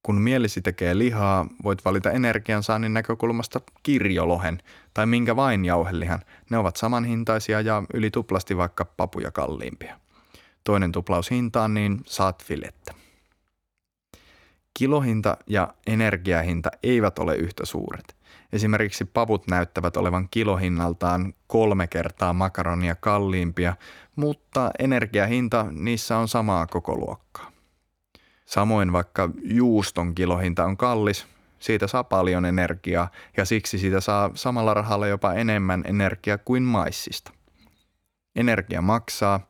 Kun mielisi tekee lihaa, voit valita energiansaannin näkökulmasta kirjolohen tai minkä vain jauhelihan. Ne ovat samanhintaisia ja yli tuplasti vaikka papuja kalliimpia. Toinen tuplaus hintaan, niin saat filettä. Kilohinta ja energiahinta eivät ole yhtä suuret. Esimerkiksi pavut näyttävät olevan kilohinnaltaan kolme kertaa makaronia kalliimpia, mutta energiahinta niissä on samaa koko luokkaa. Samoin vaikka juuston kilohinta on kallis, siitä saa paljon energiaa ja siksi siitä saa samalla rahalla jopa enemmän energiaa kuin maissista. Energia maksaa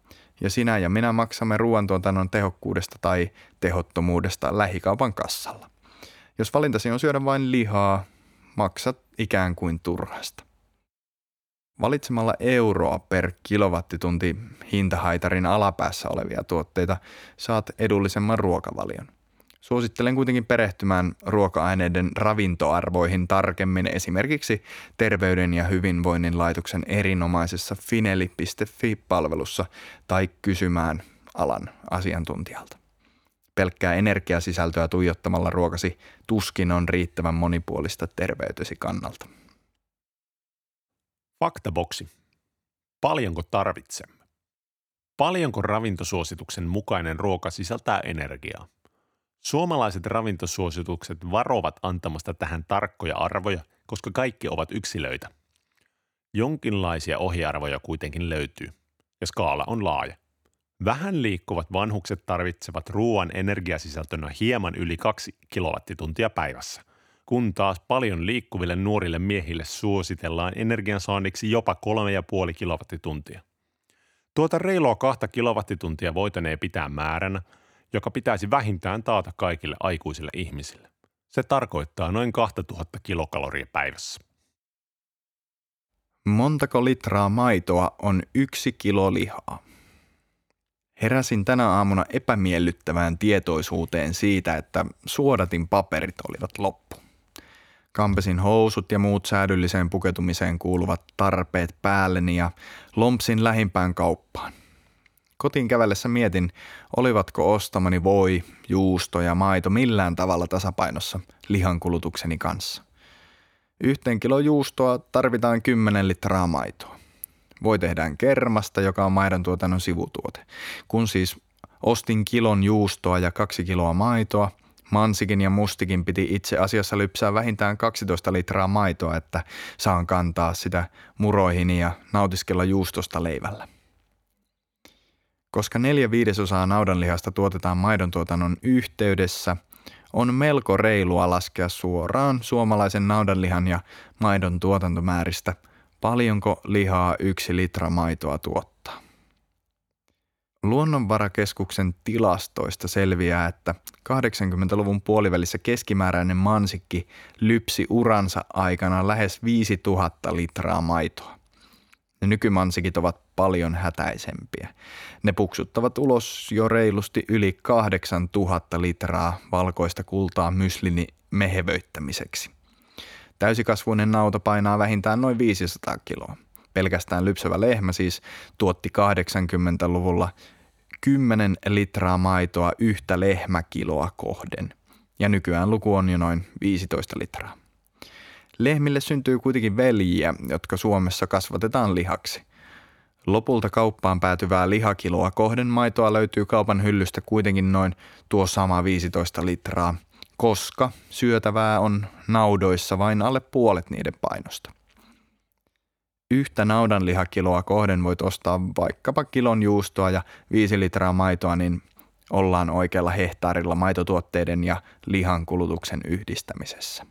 ja sinä ja minä maksamme ruoantuotannon tehokkuudesta tai tehottomuudesta lähikaupan kassalla. Jos valintasi on syödä vain lihaa, maksat ikään kuin turhasta. Valitsemalla euroa per kilowattitunti hintahaitarin alapäässä olevia tuotteita saat edullisemman ruokavalion. Suosittelen kuitenkin perehtymään ruoka-aineiden ravintoarvoihin tarkemmin esimerkiksi Terveyden ja hyvinvoinnin laitoksen erinomaisessa fineli.fi-palvelussa tai kysymään alan asiantuntijalta. Pelkkää energiasisältöä tuijottamalla ruokasi tuskin on riittävän monipuolista terveytesi kannalta. Faktaboksi. Paljonko tarvitsemme? Paljonko ravintosuosituksen mukainen ruoka sisältää energiaa? Suomalaiset ravintosuositukset varovat antamasta tähän tarkkoja arvoja, koska kaikki ovat yksilöitä. Jonkinlaisia ohjearvoja kuitenkin löytyy, ja skaala on laaja. Vähän liikkuvat vanhukset tarvitsevat ruoan energiasisältönä hieman yli 2 kilowattituntia päivässä, kun taas paljon liikkuville nuorille miehille suositellaan energiansaanniksi jopa 3,5 kilowattituntia. Tuota reilua kahta kilowattituntia voitaneen pitää määränä, joka pitäisi vähintään taata kaikille aikuisille ihmisille. Se tarkoittaa noin 2000 kilokaloria päivässä. Montako litraa maitoa on yksi kilo lihaa? Heräsin tänä aamuna epämiellyttävään tietoisuuteen siitä, että suodatin paperit olivat loppu. Kampesin housut ja muut säädylliseen pukeutumiseen kuuluvat tarpeet päälleni ja lompsin lähimpään kauppaan. Kotiin kävellessä mietin, olivatko ostamani voi, juusto ja maito millään tavalla tasapainossa lihankulutukseni kanssa. Yhteen kilo juustoa tarvitaan 10 litraa maitoa. Voi tehdään kermasta, joka on maidon tuotannon sivutuote. Kun siis ostin kilon juustoa ja kaksi kiloa maitoa, Mansikin ja Mustikin piti itse asiassa lypsää vähintään 12 litraa maitoa, että saan kantaa sitä muroihini ja nautiskella juustosta leivällä. Koska neljä viidesosaa naudanlihasta tuotetaan maidon tuotannon yhteydessä, on melko reilua laskea suoraan suomalaisen naudanlihan ja maidon tuotantomääristä, paljonko lihaa yksi litra maitoa tuottaa. Luonnonvarakeskuksen tilastoista selviää, että 80-luvun puolivälissä keskimääräinen mansikki lypsi uransa aikana lähes 5000 litraa maitoa. Ne nykymansikit ovat paljon hätäisempiä. Ne puksuttavat ulos jo reilusti yli 8000 litraa valkoista kultaa myslini mehevöittämiseksi. Täysikasvuinen nauta painaa vähintään noin 500 kiloa. Pelkästään lypsävä lehmä siis tuotti 80-luvulla 10 litraa maitoa yhtä lehmäkiloa kohden. Ja nykyään luku on jo noin 15 litraa. Lehmille syntyy kuitenkin veljiä, jotka Suomessa kasvatetaan lihaksi. Lopulta kauppaan päätyvää lihakiloa kohden maitoa löytyy kaupan hyllystä kuitenkin noin tuo sama 15 litraa, koska syötävää on naudoissa vain alle puolet niiden painosta. Yhtä naudanlihakiloa kohden voit ostaa vaikkapa kilon juustoa ja 5 litraa maitoa, niin ollaan oikealla hehtaarilla maitotuotteiden ja lihan kulutuksen yhdistämisessä.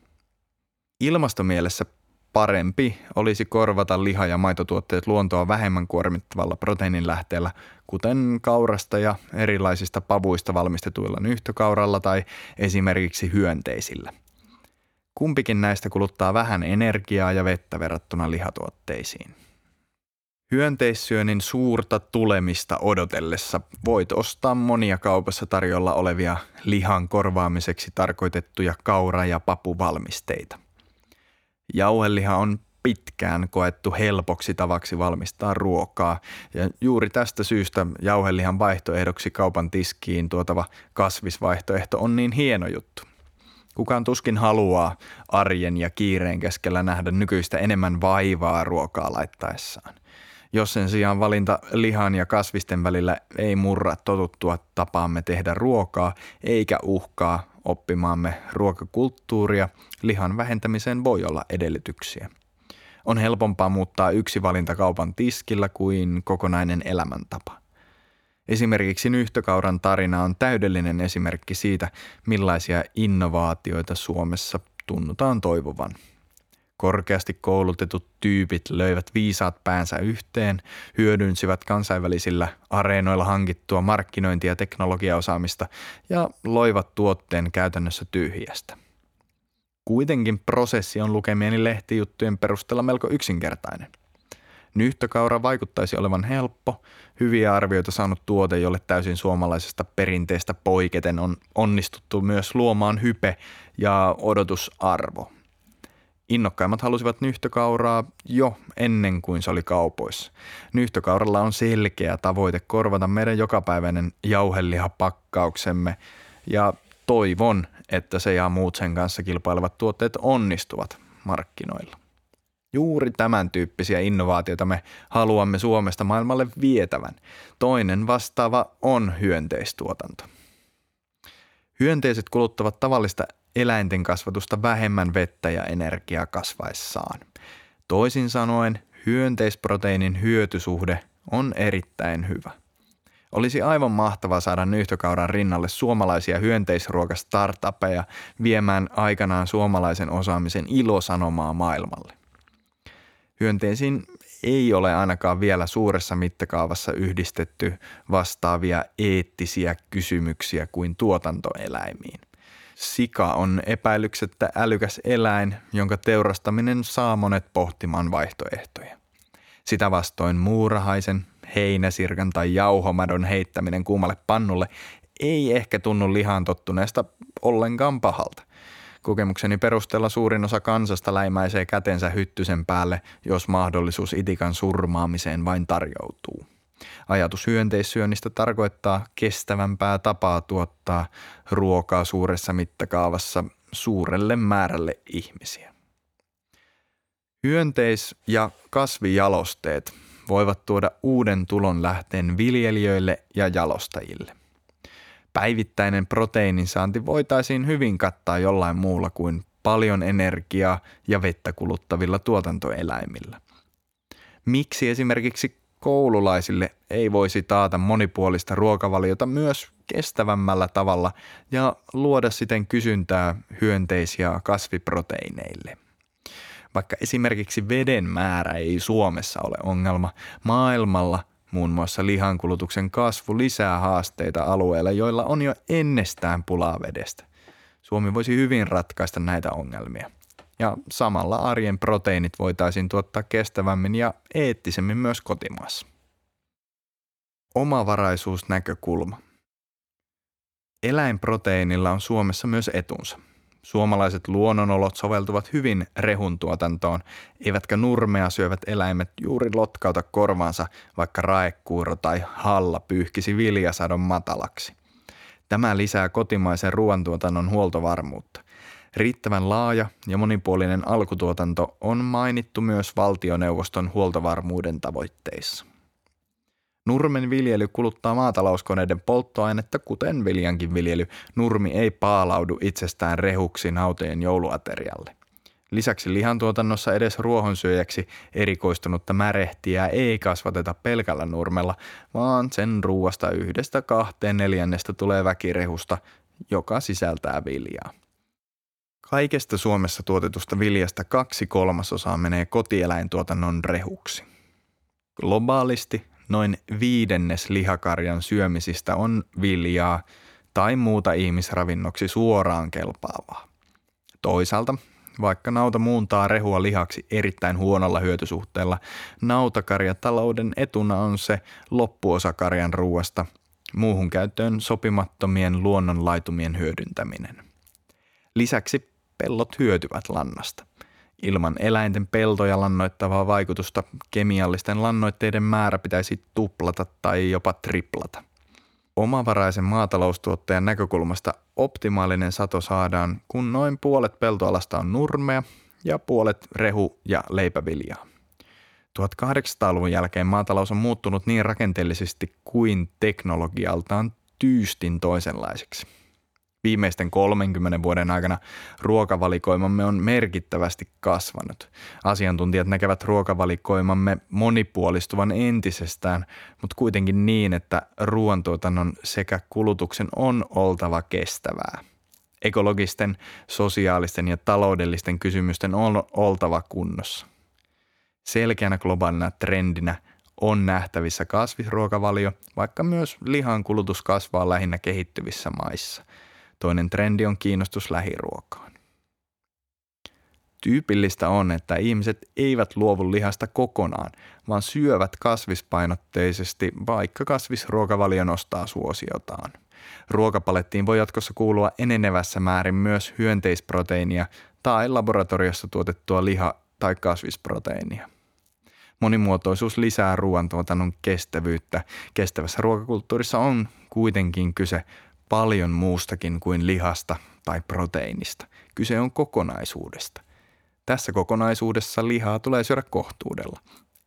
Ilmastomielessä parempi olisi korvata liha- ja maitotuotteet luontoa vähemmän kuormittavalla proteiininlähteellä, kuten kaurasta ja erilaisista pavuista valmistetuilla nyhtökauralla tai esimerkiksi hyönteisillä. Kumpikin näistä kuluttaa vähän energiaa ja vettä verrattuna lihatuotteisiin. Hyönteissyönnin suurta tulemista odotellessa voit ostaa monia kaupassa tarjolla olevia lihan korvaamiseksi tarkoitettuja kaura- ja papuvalmisteita. Jauheliha on pitkään koettu helpoksi tavaksi valmistaa ruokaa ja juuri tästä syystä jauhelihan vaihtoehdoksi kaupan tiskiin tuotava kasvisvaihtoehto on niin hieno juttu. Kukaan tuskin haluaa arjen ja kiireen keskellä nähdä nykyistä enemmän vaivaa ruokaa laittaessaan. Jos sen sijaan valinta lihan ja kasvisten välillä ei murra totuttua tapaamme tehdä ruokaa eikä uhkaa oppimaamme ruokakulttuuria, lihan vähentämiseen voi olla edellytyksiä. On helpompaa muuttaa yksi valinta kaupan tiskillä kuin kokonainen elämäntapa. Esimerkiksi nyhtökauran tarina on täydellinen esimerkki siitä, millaisia innovaatioita Suomessa tunnutaan toivovan. Korkeasti koulutetut tyypit löivät viisaat päänsä yhteen, hyödynsivät kansainvälisillä areenoilla hankittua markkinointia ja teknologiaosaamista ja loivat tuotteen käytännössä tyhjästä. Kuitenkin prosessi on lukemieni lehtijuttujen perusteella melko yksinkertainen – Nyhtökaura vaikuttaisi olevan helppo, hyviä arvioita saanut tuote, jolle täysin suomalaisesta perinteestä poiketen on onnistuttu myös luomaan hype ja odotusarvo. Innokkaimmat halusivat nyhtökauraa jo ennen kuin se oli kaupoissa. Nyhtökauralla on selkeä tavoite korvata meidän jokapäiväinen jauhelihapakkauksemme ja toivon, että se ja muut sen kanssa kilpailevat tuotteet onnistuvat markkinoilla. Juuri tämän tyyppisiä innovaatioita me haluamme Suomesta maailmalle vietävän. Toinen vastaava on hyönteistuotanto. Hyönteiset kuluttavat tavallista eläinten kasvatusta vähemmän vettä ja energiaa kasvaessaan. Toisin sanoen hyönteisproteiinin hyötysuhde on erittäin hyvä. Olisi aivan mahtavaa saada nyhtökauran rinnalle suomalaisia hyönteisruokastartupeja viemään aikanaan suomalaisen osaamisen ilosanomaa maailmalle. Hyönteisiin ei ole ainakaan vielä suuressa mittakaavassa yhdistetty vastaavia eettisiä kysymyksiä kuin tuotantoeläimiin. Sika on epäilyksettä älykäs eläin, jonka teurastaminen saa monet pohtimaan vaihtoehtoja. Sitä vastoin muurahaisen, heinäsirkan tai jauhomadon heittäminen kuumalle pannulle ei ehkä tunnu lihaan tottuneesta ollenkaan pahalta. Kokemukseni perusteella suurin osa kansasta läimäisee kätensä hyttysen päälle, jos mahdollisuus itikan surmaamiseen vain tarjoutuu. Ajatus hyönteissyönnistä tarkoittaa kestävämpää tapaa tuottaa ruokaa suuressa mittakaavassa suurelle määrälle ihmisiä. Hyönteis- ja kasvijalosteet voivat tuoda uuden tulon lähteen viljelijöille ja jalostajille. Päivittäinen proteiinin saanti voitaisiin hyvin kattaa jollain muulla kuin paljon energiaa ja vettä kuluttavilla tuotantoeläimillä. Miksi esimerkiksi koululaisille ei voisi taata monipuolista ruokavaliota myös kestävämmällä tavalla ja luoda siten kysyntää hyönteis- ja kasviproteiineille? Vaikka esimerkiksi veden määrä ei Suomessa ole ongelma, maailmalla muun muassa lihankulutuksen kasvu lisää haasteita alueilla, joilla on jo ennestään pulaa vedestä. Suomi voisi hyvin ratkaista näitä ongelmia. Ja samalla arjen proteiinit voitaisiin tuottaa kestävämmin ja eettisemmin myös kotimaassa. Omavaraisuusnäkökulma. Eläinproteiinilla on Suomessa myös etunsa – Suomalaiset luonnonolot soveltuvat hyvin rehun tuotantoon, eivätkä nurmea syövät eläimet juuri lotkauta korvaansa, vaikka raekuuro tai halla pyyhkisi viljasadon matalaksi. Tämä lisää kotimaisen ruoantuotannon huoltovarmuutta. Riittävän laaja ja monipuolinen alkutuotanto on mainittu myös valtioneuvoston huoltovarmuuden tavoitteissa. Nurmen viljely kuluttaa maatalouskoneiden polttoainetta, kuten viljankin viljely. Nurmi ei paalaudu itsestään rehuksi nautojen jouluaterialle. Lisäksi lihantuotannossa edes ruohonsyöjäksi erikoistunutta märehtiä ei kasvateta pelkällä nurmella, vaan sen ruuasta yhdestä kahteen neljännestä tulee väkirehusta, joka sisältää viljaa. Kaikesta Suomessa tuotetusta viljasta kaksi kolmasosaa menee kotieläintuotannon rehuksi. Globaalisti noin viidennes lihakarjan syömisistä on viljaa tai muuta ihmisravinnoksi suoraan kelpaavaa. Toisaalta, vaikka nauta muuntaa rehua lihaksi erittäin huonolla hyötysuhteella, nautakarjatalouden etuna on se loppuosa karjan ruuasta muuhun käyttöön sopimattomien luonnonlaitumien hyödyntäminen. Lisäksi pellot hyötyvät lannasta. Ilman eläinten peltoja lannoittavaa vaikutusta kemiallisten lannoitteiden määrä pitäisi tuplata tai jopa triplata. Omavaraisen maataloustuottajan näkökulmasta optimaalinen sato saadaan, kun noin puolet peltoalasta on nurmea ja puolet rehu- ja leipäviljaa. 1800-luvun jälkeen maatalous on muuttunut niin rakenteellisesti kuin teknologialtaan tyystin toisenlaiseksi. Viimeisten 30 vuoden aikana ruokavalikoimamme on merkittävästi kasvanut. Asiantuntijat näkevät ruokavalikoimamme monipuolistuvan entisestään, mutta kuitenkin niin, että ruoantuotannon sekä kulutuksen on oltava kestävää. Ekologisten, sosiaalisten ja taloudellisten kysymysten on oltava kunnossa. Selkeänä globaalina trendinä on nähtävissä kasvisruokavalio, vaikka myös lihan kulutus kasvaa lähinnä kehittyvissä maissa – Toinen trendi on kiinnostus lähiruokaan. Tyypillistä on, että ihmiset eivät luovu lihasta kokonaan, vaan syövät kasvispainotteisesti, vaikka kasvisruokavalio nostaa suosiotaan. Ruokapalettiin voi jatkossa kuulua enenevässä määrin myös hyönteisproteiinia tai laboratoriossa tuotettua liha- tai kasvisproteiinia. Monimuotoisuus lisää ruoantuotannon kestävyyttä. Kestävässä ruokakulttuurissa on kuitenkin kyse paljon muustakin kuin lihasta tai proteiinista. Kyse on kokonaisuudesta. Tässä kokonaisuudessa lihaa tulee syödä kohtuudella.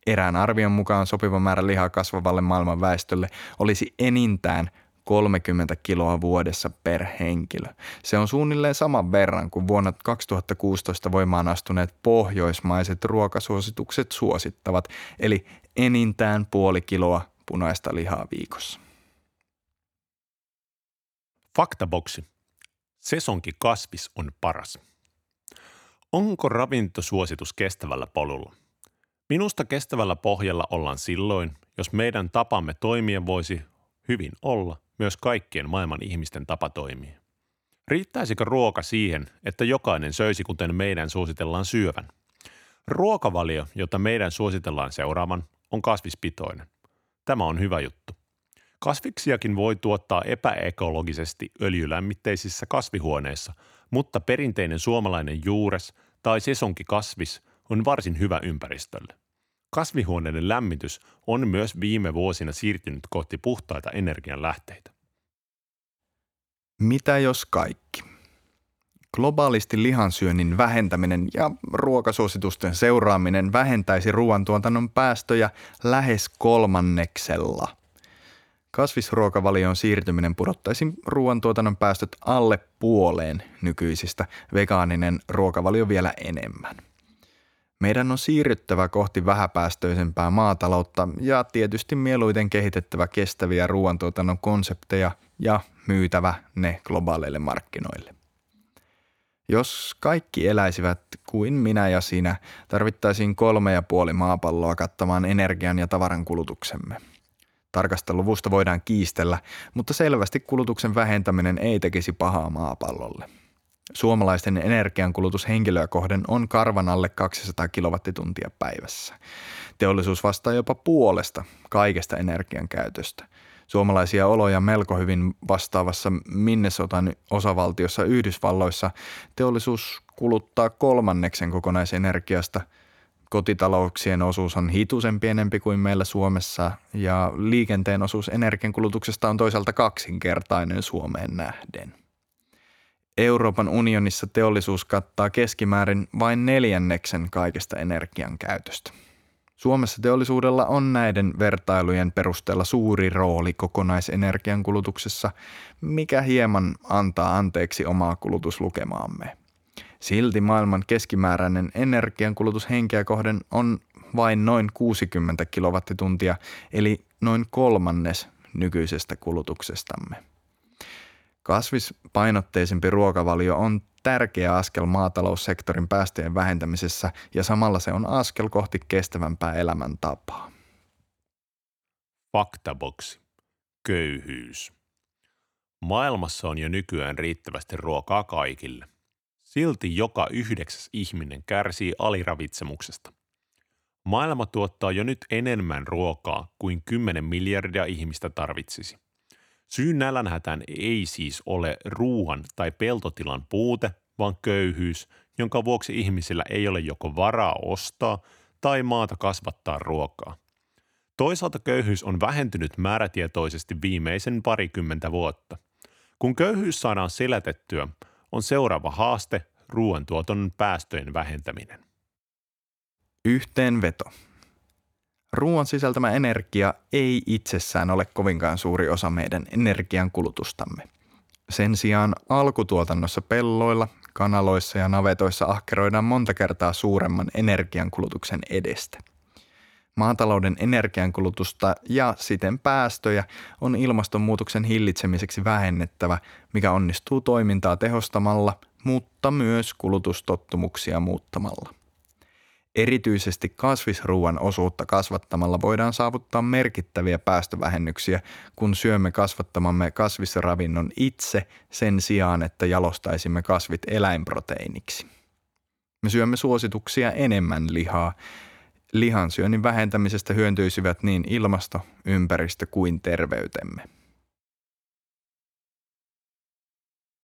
Erään arvion mukaan sopiva määrä lihaa kasvavalle maailman väestölle olisi enintään 30 kiloa vuodessa per henkilö. Se on suunnilleen saman verran kuin vuonna 2016 voimaan astuneet pohjoismaiset ruokasuositukset suosittavat, eli enintään puoli kiloa punaista lihaa viikossa. Faktaboksi. Sesonki kasvis on paras. Onko ravintosuositus kestävällä polulla? Minusta kestävällä pohjalla ollaan silloin, jos meidän tapamme toimia voisi hyvin olla myös kaikkien maailman ihmisten tapa toimia. Riittäisikö ruoka siihen, että jokainen söisi kuten meidän suositellaan syövän? Ruokavalio, jota meidän suositellaan seuraavan, on kasvispitoinen. Tämä on hyvä juttu. Kasviksiakin voi tuottaa epäekologisesti öljylämmitteisissä kasvihuoneissa, mutta perinteinen suomalainen juures tai sesonkikasvis on varsin hyvä ympäristölle. Kasvihuoneiden lämmitys on myös viime vuosina siirtynyt kohti puhtaita energianlähteitä. Mitä jos kaikki? Globaalisti lihansyönnin vähentäminen ja ruokasuositusten seuraaminen vähentäisi ruoantuotannon päästöjä lähes kolmanneksella. Kasvisruokavalion siirtyminen pudottaisi ruoantuotannon päästöt alle puoleen nykyisistä, vegaaninen ruokavalio vielä enemmän. Meidän on siirryttävä kohti vähäpäästöisempää maataloutta ja tietysti mieluiten kehitettävä kestäviä ruoantuotannon konsepteja ja myytävä ne globaaleille markkinoille. Jos kaikki eläisivät kuin minä ja sinä, tarvittaisiin kolme ja puoli maapalloa kattamaan energian ja tavaran kulutuksemme. Tarkasta luvusta voidaan kiistellä, mutta selvästi kulutuksen vähentäminen ei tekisi pahaa maapallolle. Suomalaisten energiankulutus henkilöä kohden on karvan alle 200 kilowattituntia päivässä. Teollisuus vastaa jopa puolesta kaikesta energian käytöstä. Suomalaisia oloja melko hyvin vastaavassa Minnesotan osavaltiossa Yhdysvalloissa teollisuus kuluttaa kolmanneksen kokonaisenergiasta. Kotitalouksien osuus on hitusen pienempi kuin meillä Suomessa ja liikenteen osuus energiankulutuksesta on toisaalta kaksinkertainen Suomeen nähden. Euroopan unionissa teollisuus kattaa keskimäärin vain neljänneksen kaikesta energian käytöstä. Suomessa teollisuudella on näiden vertailujen perusteella suuri rooli kokonaisenergian kulutuksessa, mikä hieman antaa anteeksi omaa kulutuslukemaamme. Silti maailman keskimääräinen energiankulutus henkeä kohden on vain noin 60 kilowattituntia, eli noin kolmannes nykyisestä kulutuksestamme. Kasvispainotteisempi ruokavalio on tärkeä askel maataloussektorin päästöjen vähentämisessä ja samalla se on askel kohti kestävämpää elämäntapaa. Faktaboksi. Köyhyys. Maailmassa on jo nykyään riittävästi ruokaa kaikille. Silti joka yhdeksäs ihminen kärsii aliravitsemuksesta. Maailma tuottaa jo nyt enemmän ruokaa kuin 10 miljardia ihmistä tarvitsisi. Syyn nälänhätään ei siis ole ruuan tai peltotilan puute, vaan köyhyys, jonka vuoksi ihmisillä ei ole joko varaa ostaa tai maata kasvattaa ruokaa. Toisaalta köyhyys on vähentynyt määrätietoisesti viimeisen parikymmentä vuotta. Kun köyhyys saadaan selätettyä, on seuraava haaste ruoantuotannon päästöjen vähentäminen. Yhteenveto. Ruoan sisältämä energia ei itsessään ole kovinkaan suuri osa meidän energian kulutustamme. Sen sijaan alkutuotannossa pelloilla, kanaloissa ja navetoissa ahkeroidaan monta kertaa suuremman energiankulutuksen edestä. Maatalouden energiankulutusta ja siten päästöjä on ilmastonmuutoksen hillitsemiseksi vähennettävä, mikä onnistuu toimintaa tehostamalla, mutta myös kulutustottumuksia muuttamalla. Erityisesti kasvisruuan osuutta kasvattamalla voidaan saavuttaa merkittäviä päästövähennyksiä, kun syömme kasvattamamme kasvisravinnon itse sen sijaan, että jalostaisimme kasvit eläinproteiiniksi. Me syömme suosituksia enemmän lihaa. Lihansyönnin vähentämisestä hyöntyisivät niin ilmasto, ympäristö kuin terveytemme.